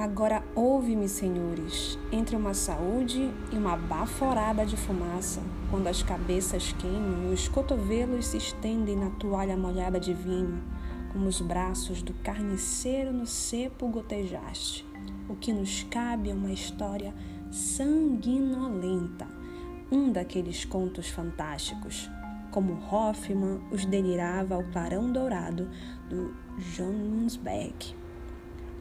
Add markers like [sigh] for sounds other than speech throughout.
Agora ouve-me, senhores, entre uma saúde e uma baforada de fumaça, quando as cabeças queimam e os cotovelos se estendem na toalha molhada de vinho, como os braços do carniceiro no cepo gotejaste. O que nos cabe é uma história sanguinolenta, um daqueles contos fantásticos, como Hoffman os delirava ao clarão dourado do Jonsberg.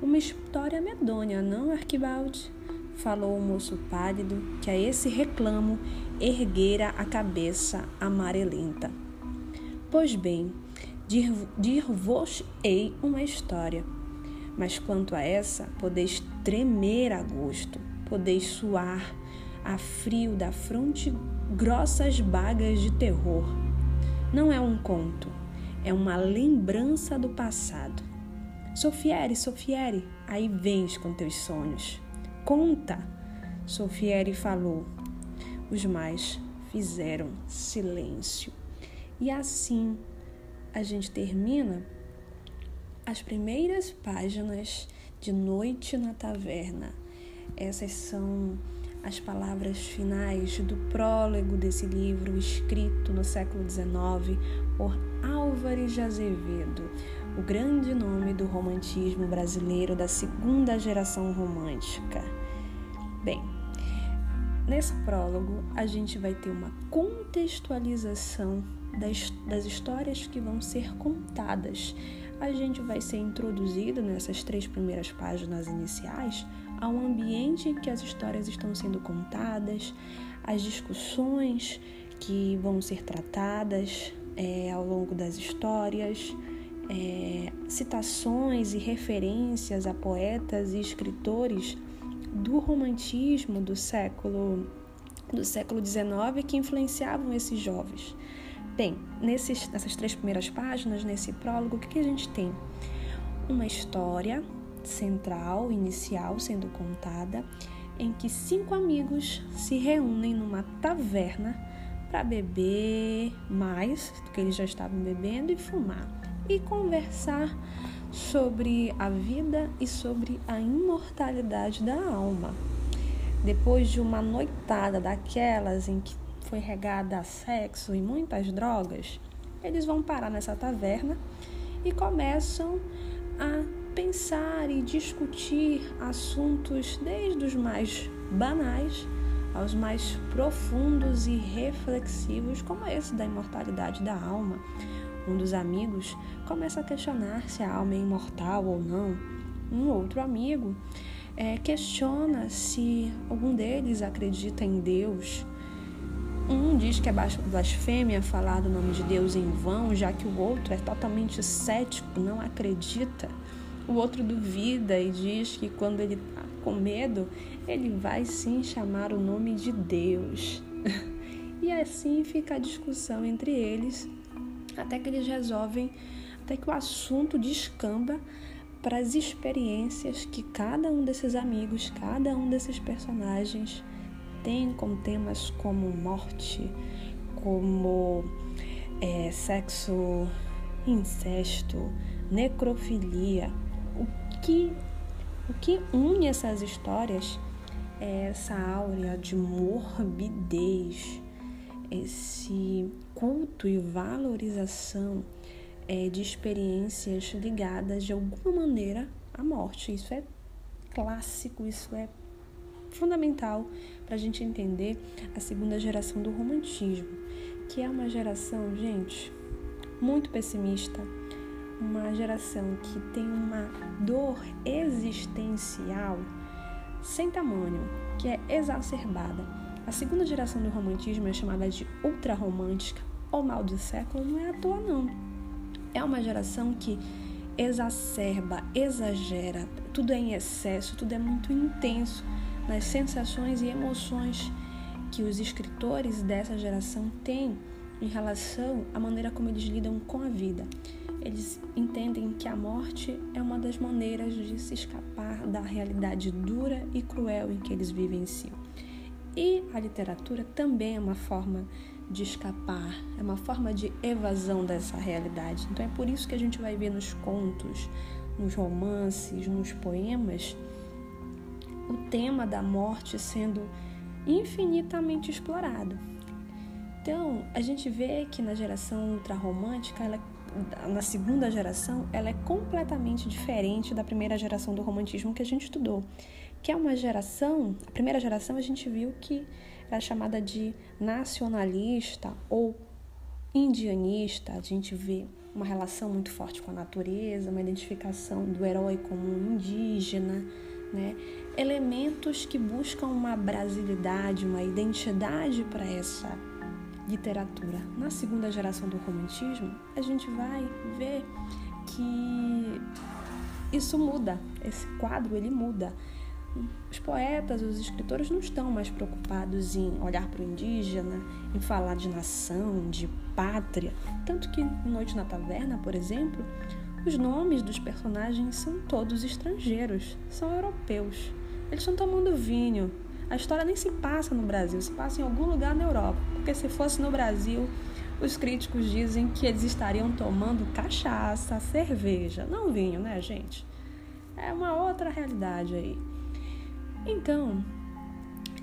Uma história medonha, não, Arquibaldi? Falou o moço pálido, que a esse reclamo erguera a cabeça amarelenta. Pois bem, dir-vos-ei uma história, mas quanto a essa, podeis tremer a gosto, podeis suar a frio da fronte grossas bagas de terror. Não é um conto, é uma lembrança do passado. Sofiere, Sofiere, aí vens com teus sonhos. Conta, Sofiere falou. Os mais fizeram silêncio. E assim a gente termina as primeiras páginas de Noite na Taverna. Essas são as palavras finais do prólogo desse livro, escrito no século XIX por Álvares de Azevedo o grande nome do romantismo brasileiro da segunda geração romântica. Bem, nesse prólogo a gente vai ter uma contextualização das, das histórias que vão ser contadas. A gente vai ser introduzido nessas três primeiras páginas iniciais ao ambiente em que as histórias estão sendo contadas, as discussões que vão ser tratadas é, ao longo das histórias é, citações e referências a poetas e escritores do romantismo do século do século XIX que influenciavam esses jovens. Bem, nesses, nessas três primeiras páginas, nesse prólogo, o que, que a gente tem? Uma história central, inicial, sendo contada, em que cinco amigos se reúnem numa taverna para beber mais do que eles já estavam bebendo e fumar e conversar sobre a vida e sobre a imortalidade da alma. Depois de uma noitada daquelas em que foi regada a sexo e muitas drogas, eles vão parar nessa taverna e começam a pensar e discutir assuntos desde os mais banais aos mais profundos e reflexivos, como esse da imortalidade da alma, um dos amigos começa a questionar se a alma é imortal ou não. Um outro amigo é, questiona se algum deles acredita em Deus. Um diz que é blasfêmia falar do nome de Deus em vão, já que o outro é totalmente cético, não acredita. O outro duvida e diz que quando ele está com medo, ele vai sim chamar o nome de Deus. [laughs] e assim fica a discussão entre eles até que eles resolvem, até que o assunto descamba para as experiências que cada um desses amigos, cada um desses personagens tem com temas como morte, como é, sexo, incesto, necrofilia. O que, o que une essas histórias é essa áurea de morbidez, esse culto e valorização é, de experiências ligadas de alguma maneira à morte. Isso é clássico, isso é fundamental para a gente entender a segunda geração do romantismo, que é uma geração, gente, muito pessimista, uma geração que tem uma dor existencial sem tamanho, que é exacerbada a segunda geração do romantismo é chamada de ultrarromântica ou mal do século, não é à toa não. É uma geração que exacerba, exagera, tudo é em excesso, tudo é muito intenso nas sensações e emoções que os escritores dessa geração têm em relação à maneira como eles lidam com a vida. Eles entendem que a morte é uma das maneiras de se escapar da realidade dura e cruel em que eles vivenciam. E a literatura também é uma forma de escapar, é uma forma de evasão dessa realidade. Então é por isso que a gente vai ver nos contos, nos romances, nos poemas, o tema da morte sendo infinitamente explorado. Então, a gente vê que na geração ultrarromântica, ela, na segunda geração, ela é completamente diferente da primeira geração do romantismo que a gente estudou, que é uma geração, a primeira geração a gente viu que era chamada de nacionalista ou indianista, a gente vê uma relação muito forte com a natureza, uma identificação do herói como indígena, né? elementos que buscam uma brasilidade, uma identidade para essa literatura. Na segunda geração do romantismo, a gente vai ver que isso muda, esse quadro ele muda. Os poetas, os escritores não estão mais preocupados em olhar para o indígena, em falar de nação, de pátria. Tanto que Noite na Taverna, por exemplo, os nomes dos personagens são todos estrangeiros, são europeus. Eles estão tomando vinho. A história nem se passa no Brasil, se passa em algum lugar na Europa. Porque se fosse no Brasil, os críticos dizem que eles estariam tomando cachaça, cerveja, não vinho, né, gente? É uma outra realidade aí. Então,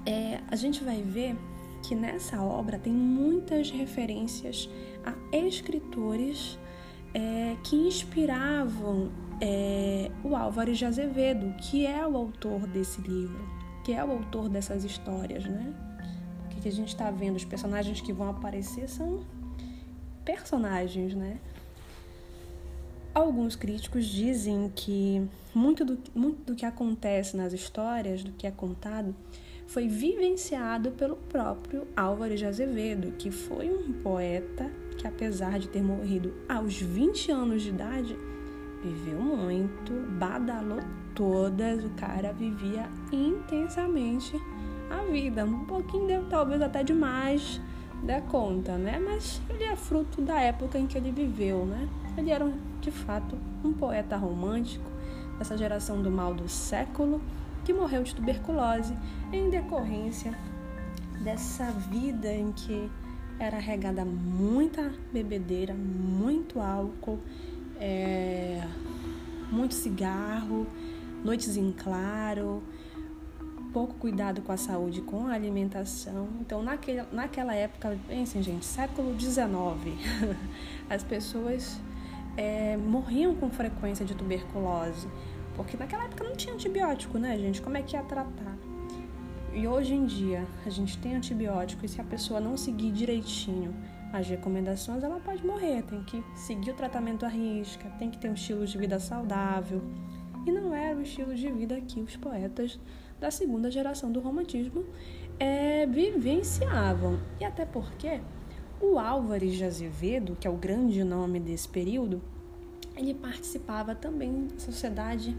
é, a gente vai ver que nessa obra tem muitas referências a escritores é, que inspiravam é, o Álvares de Azevedo, que é o autor desse livro, que é o autor dessas histórias, né? O que a gente está vendo, os personagens que vão aparecer são personagens, né? Alguns críticos dizem que muito do, muito do que acontece nas histórias, do que é contado, foi vivenciado pelo próprio Álvaro de Azevedo, que foi um poeta que, apesar de ter morrido aos 20 anos de idade, viveu muito, badalou todas, o cara vivia intensamente a vida, um pouquinho, talvez até demais da conta, né? Mas ele é fruto da época em que ele viveu, né? Ele era, de fato, um poeta romântico dessa geração do mal do século que morreu de tuberculose em decorrência dessa vida em que era regada muita bebedeira, muito álcool, é, muito cigarro, noites em claro, pouco cuidado com a saúde, com a alimentação. Então, naquele, naquela época, pensem, gente, século XIX, [laughs] as pessoas é, morriam com frequência de tuberculose, porque naquela época não tinha antibiótico, né, gente? Como é que ia tratar? E hoje em dia a gente tem antibiótico e se a pessoa não seguir direitinho as recomendações, ela pode morrer. Tem que seguir o tratamento à risca, tem que ter um estilo de vida saudável. E não era o estilo de vida que os poetas da segunda geração do romantismo é, vivenciavam. E até porque o Álvares de Azevedo, que é o grande nome desse período, ele participava também da sociedade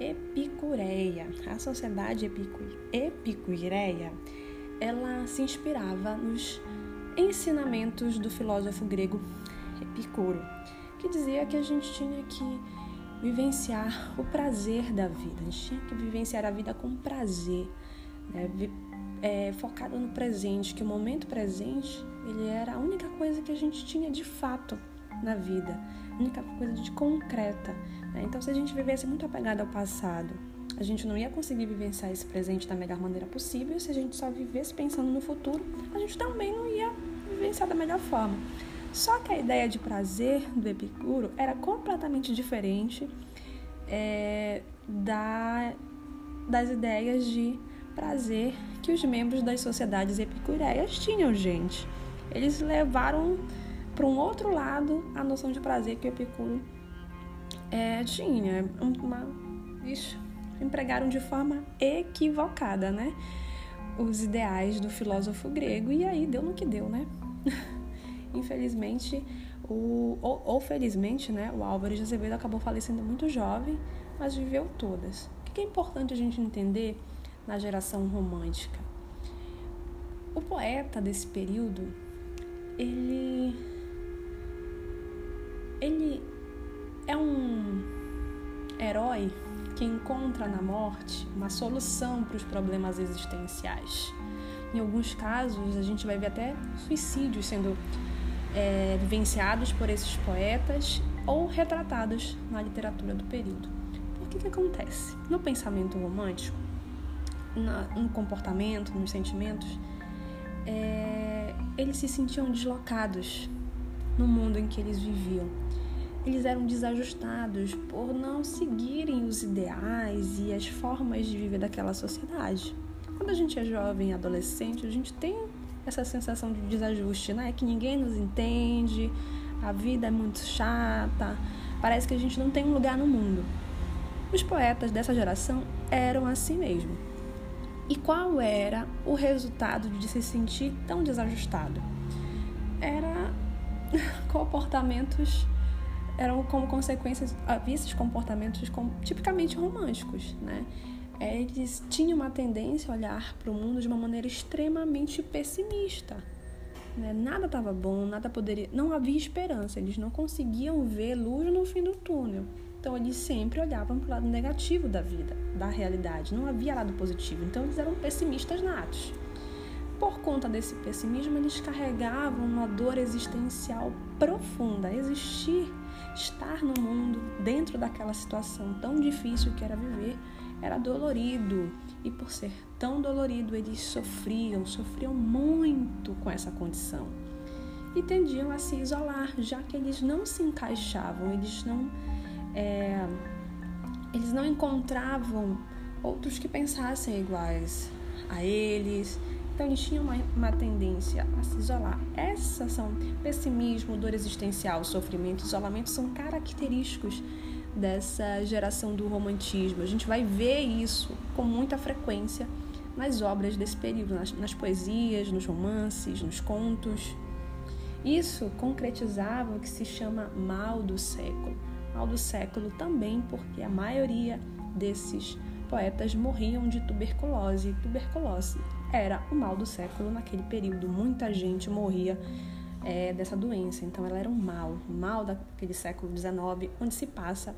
epicureia. A sociedade epicu epicureia, ela se inspirava nos ensinamentos do filósofo grego Epicuro, que dizia que a gente tinha que vivenciar o prazer da vida, a gente tinha que vivenciar a vida com prazer, né? É, focado no presente, que o momento presente ele era a única coisa que a gente tinha de fato na vida, a única coisa de concreta. Né? Então, se a gente vivesse muito apegado ao passado, a gente não ia conseguir vivenciar esse presente da melhor maneira possível. Se a gente só vivesse pensando no futuro, a gente também não ia vivenciar da melhor forma. Só que a ideia de prazer do Epicuro era completamente diferente é, da, das ideias de prazer que os membros das sociedades epicureias tinham, gente. Eles levaram para um outro lado a noção de prazer que o Epicuro é, tinha. Uma, isso, empregaram de forma equivocada, né? Os ideais do filósofo grego, e aí deu no que deu, né? [laughs] Infelizmente, o, ou, ou, felizmente, né, o Álvaro de Azevedo acabou falecendo muito jovem, mas viveu todas. O que é importante a gente entender na geração romântica? O poeta desse período, ele ele é um herói que encontra na morte uma solução para os problemas existenciais. Em alguns casos, a gente vai ver até suicídios sendo é, vivenciados por esses poetas ou retratados na literatura do período. Por que que acontece? No pensamento romântico, no comportamento, nos sentimentos, é, eles se sentiam deslocados no mundo em que eles viviam. Eles eram desajustados por não seguirem os ideais e as formas de viver daquela sociedade. Quando a gente é jovem adolescente, a gente tem essa sensação de desajuste, né? Que ninguém nos entende, a vida é muito chata, parece que a gente não tem um lugar no mundo. Os poetas dessa geração eram assim mesmo. E qual era o resultado de se sentir tão desajustado? Era [laughs] comportamentos eram como consequências havia esses comportamentos tipicamente românticos, né? Eles tinham uma tendência a olhar para o mundo de uma maneira extremamente pessimista. Né? Nada estava bom, nada poderia, não havia esperança. Eles não conseguiam ver luz no fim do túnel. Então eles sempre olhavam para o lado negativo da vida, da realidade. Não havia lado positivo. Então eles eram pessimistas natos. Por conta desse pessimismo, eles carregavam uma dor existencial profunda. Existir, estar no mundo, dentro daquela situação tão difícil que era viver, era dolorido. E por ser tão dolorido, eles sofriam, sofriam muito com essa condição. E tendiam a se isolar, já que eles não se encaixavam, eles não é, eles não encontravam outros que pensassem iguais a eles. Então eles tinham uma, uma tendência a se isolar. Essas são pessimismo, dor existencial, sofrimento, isolamento são característicos dessa geração do romantismo. A gente vai ver isso com muita frequência nas obras desse período, nas, nas poesias, nos romances, nos contos. Isso concretizava o que se chama mal do século ao do século também, porque a maioria desses poetas morriam de tuberculose. Tuberculose era o mal do século naquele período. Muita gente morria é, dessa doença. Então, ela era um mal, um mal daquele século XIX, onde se passa,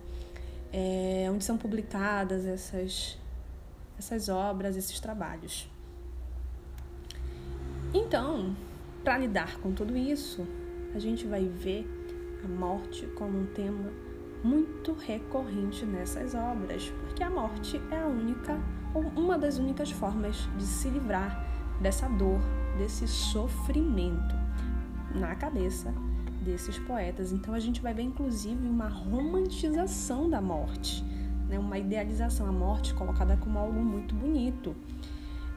é, onde são publicadas essas, essas obras, esses trabalhos. Então, para lidar com tudo isso, a gente vai ver a morte como um tema muito recorrente nessas obras, porque a morte é a única ou uma das únicas formas de se livrar dessa dor, desse sofrimento na cabeça desses poetas. Então a gente vai ver inclusive uma romantização da morte, né? uma idealização, a morte colocada como algo muito bonito,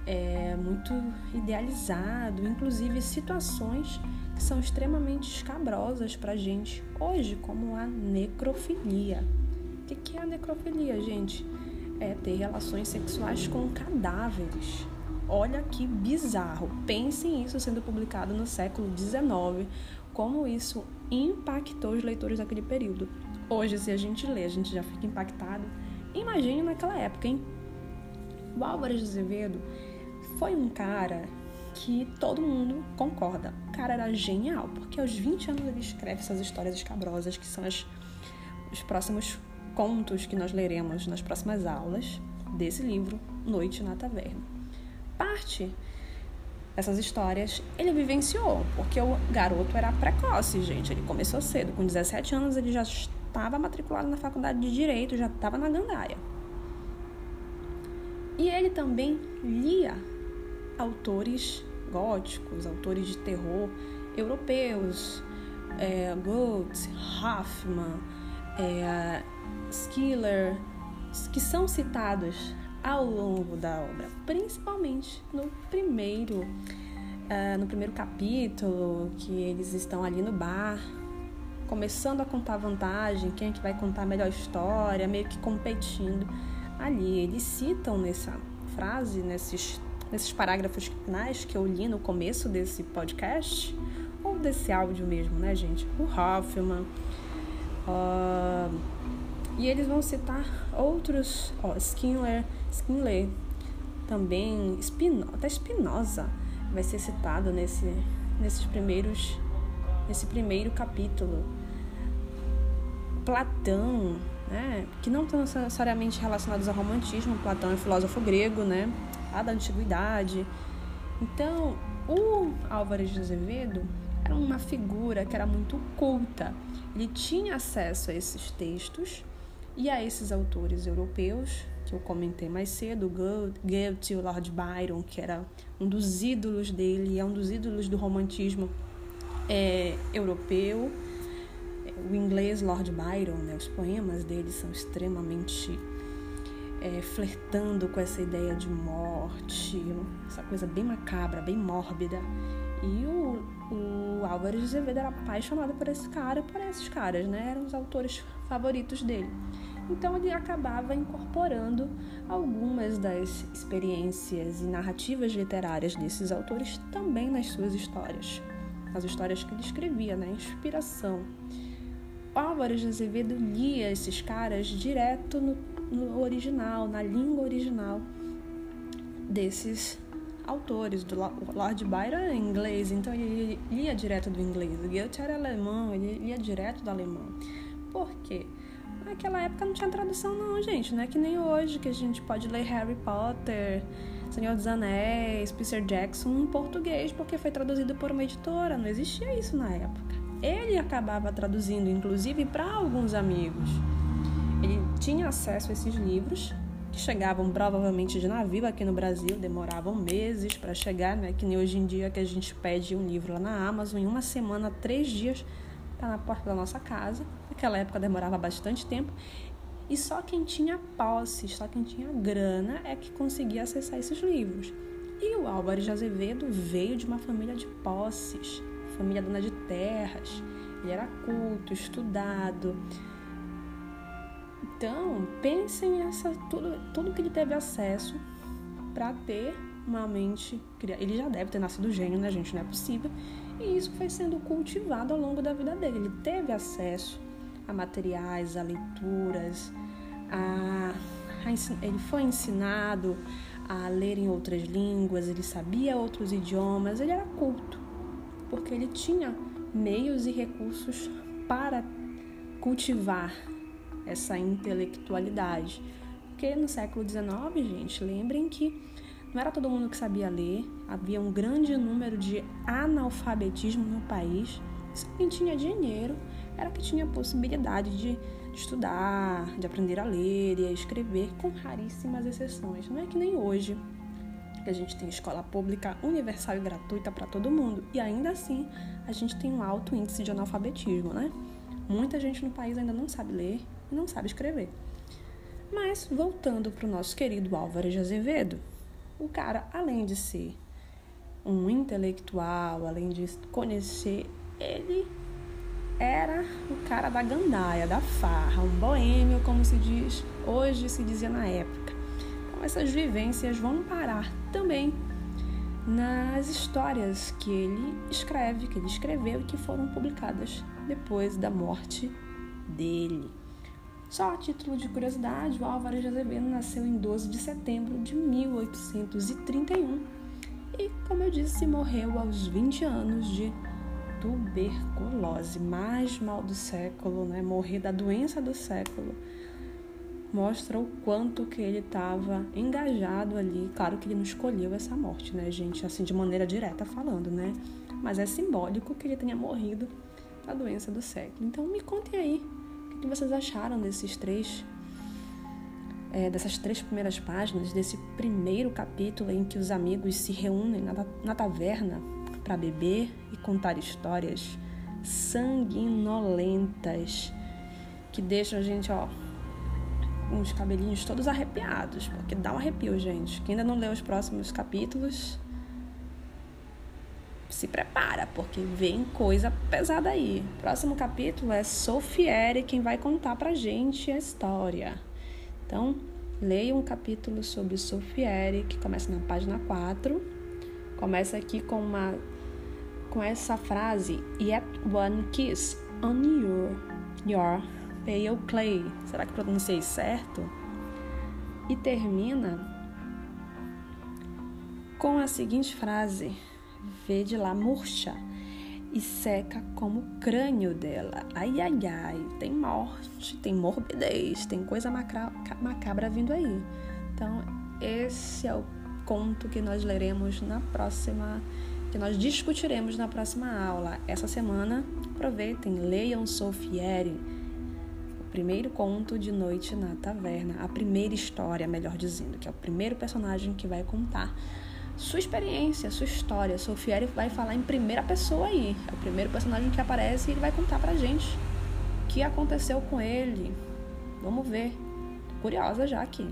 é, muito idealizado, inclusive situações que são extremamente escabrosas para gente hoje, como a necrofilia. O que é a necrofilia, gente? É ter relações sexuais com cadáveres. Olha que bizarro. Pensem isso sendo publicado no século XIX, como isso impactou os leitores daquele período. Hoje, se a gente lê, a gente já fica impactado. Imagine naquela época, hein? O Álvares de Azevedo foi um cara que todo mundo concorda. O cara era genial, porque aos 20 anos ele escreve essas histórias escabrosas, que são as, os próximos contos que nós leremos nas próximas aulas desse livro, Noite na Taverna. Parte dessas histórias ele vivenciou, porque o garoto era precoce, gente. Ele começou cedo, com 17 anos ele já estava matriculado na faculdade de Direito, já estava na gandaia. E ele também lia autores góticos, autores de terror europeus, é, Goethe, Hoffmann, é, Schiller, que são citados ao longo da obra, principalmente no primeiro, uh, no primeiro capítulo, que eles estão ali no bar, começando a contar vantagem, quem é que vai contar a melhor história, meio que competindo. Ali eles citam nessa frase, nesses nesses parágrafos finais que eu li no começo desse podcast, ou desse áudio mesmo, né, gente? O Hoffman. Uh, e eles vão citar outros, ó, Skinner, Skinner também, Spino, até Spinoza vai ser citado nesse, nesses primeiros, nesse primeiro capítulo. Platão, né, que não estão necessariamente relacionados ao romantismo, Platão é filósofo grego, né, lá da antiguidade. Então, o Álvares de Azevedo era uma figura que era muito culta. Ele tinha acesso a esses textos e a esses autores europeus que eu comentei mais cedo, Goethe, o Lord Byron, que era um dos ídolos dele, é um dos ídolos do romantismo é, europeu. O inglês Lord Byron, né, os poemas dele são extremamente é, flertando com essa ideia de morte, essa coisa bem macabra, bem mórbida. E o, o Álvares de Azevedo era apaixonado por esse cara, por esses caras, né? Eram os autores favoritos dele. Então ele acabava incorporando algumas das experiências e narrativas literárias desses autores também nas suas histórias, nas histórias que ele escrevia, né? inspiração. Álvares de Azevedo lia esses caras direto no, no original, na língua original desses autores. Do Lord Byron é inglês, então ele lia direto do inglês. Goethe era alemão, ele lia direto do alemão. Por quê? Naquela época não tinha tradução não, gente. Não é que nem hoje que a gente pode ler Harry Potter, Senhor dos Anéis, Peter Jackson em português porque foi traduzido por uma editora. Não existia isso na época. Ele acabava traduzindo, inclusive, para alguns amigos. Tinha acesso a esses livros que chegavam provavelmente de navio aqui no Brasil, demoravam meses para chegar, né? Que nem hoje em dia que a gente pede um livro lá na Amazon, em uma semana, três dias, tá na porta da nossa casa. Naquela época demorava bastante tempo. E só quem tinha posse, só quem tinha grana é que conseguia acessar esses livros. E o Álvares de Azevedo veio de uma família de posses, família dona de terras. Ele era culto, estudado, então, pensem essa tudo, tudo que ele teve acesso para ter uma mente. Ele já deve ter nascido gênio, né, gente? Não é possível. E isso foi sendo cultivado ao longo da vida dele. Ele teve acesso a materiais, a leituras, a, a ele foi ensinado a ler em outras línguas, ele sabia outros idiomas, ele era culto, porque ele tinha meios e recursos para cultivar essa intelectualidade. Porque no século XIX, gente, lembrem que não era todo mundo que sabia ler, havia um grande número de analfabetismo no país. Só quem tinha dinheiro era que tinha a possibilidade de, de estudar, de aprender a ler e a escrever, com raríssimas exceções. Não é que nem hoje, que a gente tem escola pública universal e gratuita para todo mundo, e ainda assim a gente tem um alto índice de analfabetismo, né? Muita gente no país ainda não sabe ler e não sabe escrever. Mas, voltando para o nosso querido Álvares de Azevedo, o cara, além de ser um intelectual, além de conhecer, ele era o cara da gandaia, da farra, um boêmio, como se diz hoje, se dizia na época. Então, essas vivências vão parar também nas histórias que ele escreve, que ele escreveu e que foram publicadas depois da morte dele. Só a título de curiosidade, o Álvaro de Azevedo nasceu em 12 de setembro de 1831 e, como eu disse, morreu aos 20 anos de tuberculose, mais mal do século, né? Morrer da doença do século. Mostra o quanto que ele estava engajado ali. Claro que ele não escolheu essa morte, né, gente? Assim, de maneira direta falando, né? Mas é simbólico que ele tenha morrido da doença do século. Então, me contem aí que vocês acharam desses três, é, dessas três primeiras páginas, desse primeiro capítulo em que os amigos se reúnem na, na taverna para beber e contar histórias sanguinolentas que deixam a gente, ó, os cabelinhos todos arrepiados, porque dá um arrepio, gente. Quem ainda não leu os próximos capítulos, se prepara, porque vem coisa pesada aí. Próximo capítulo é Sofiere quem vai contar pra gente a história. Então, leia um capítulo sobre Sofiere, que começa na página 4. Começa aqui com uma com essa frase Yet one kiss on your your pale clay. Será que pronunciei certo? E termina com a seguinte frase: verde lá murcha e seca como o crânio dela. Ai, ai, ai, tem morte, tem morbidez, tem coisa macabra vindo aí. Então, esse é o conto que nós leremos na próxima, que nós discutiremos na próxima aula. Essa semana, aproveitem, leiam Sofieri, Primeiro conto de noite na taverna, a primeira história, melhor dizendo, que é o primeiro personagem que vai contar sua experiência, sua história. Sofieri vai falar em primeira pessoa aí. É o primeiro personagem que aparece e ele vai contar pra gente o que aconteceu com ele. Vamos ver. Tô curiosa já aqui.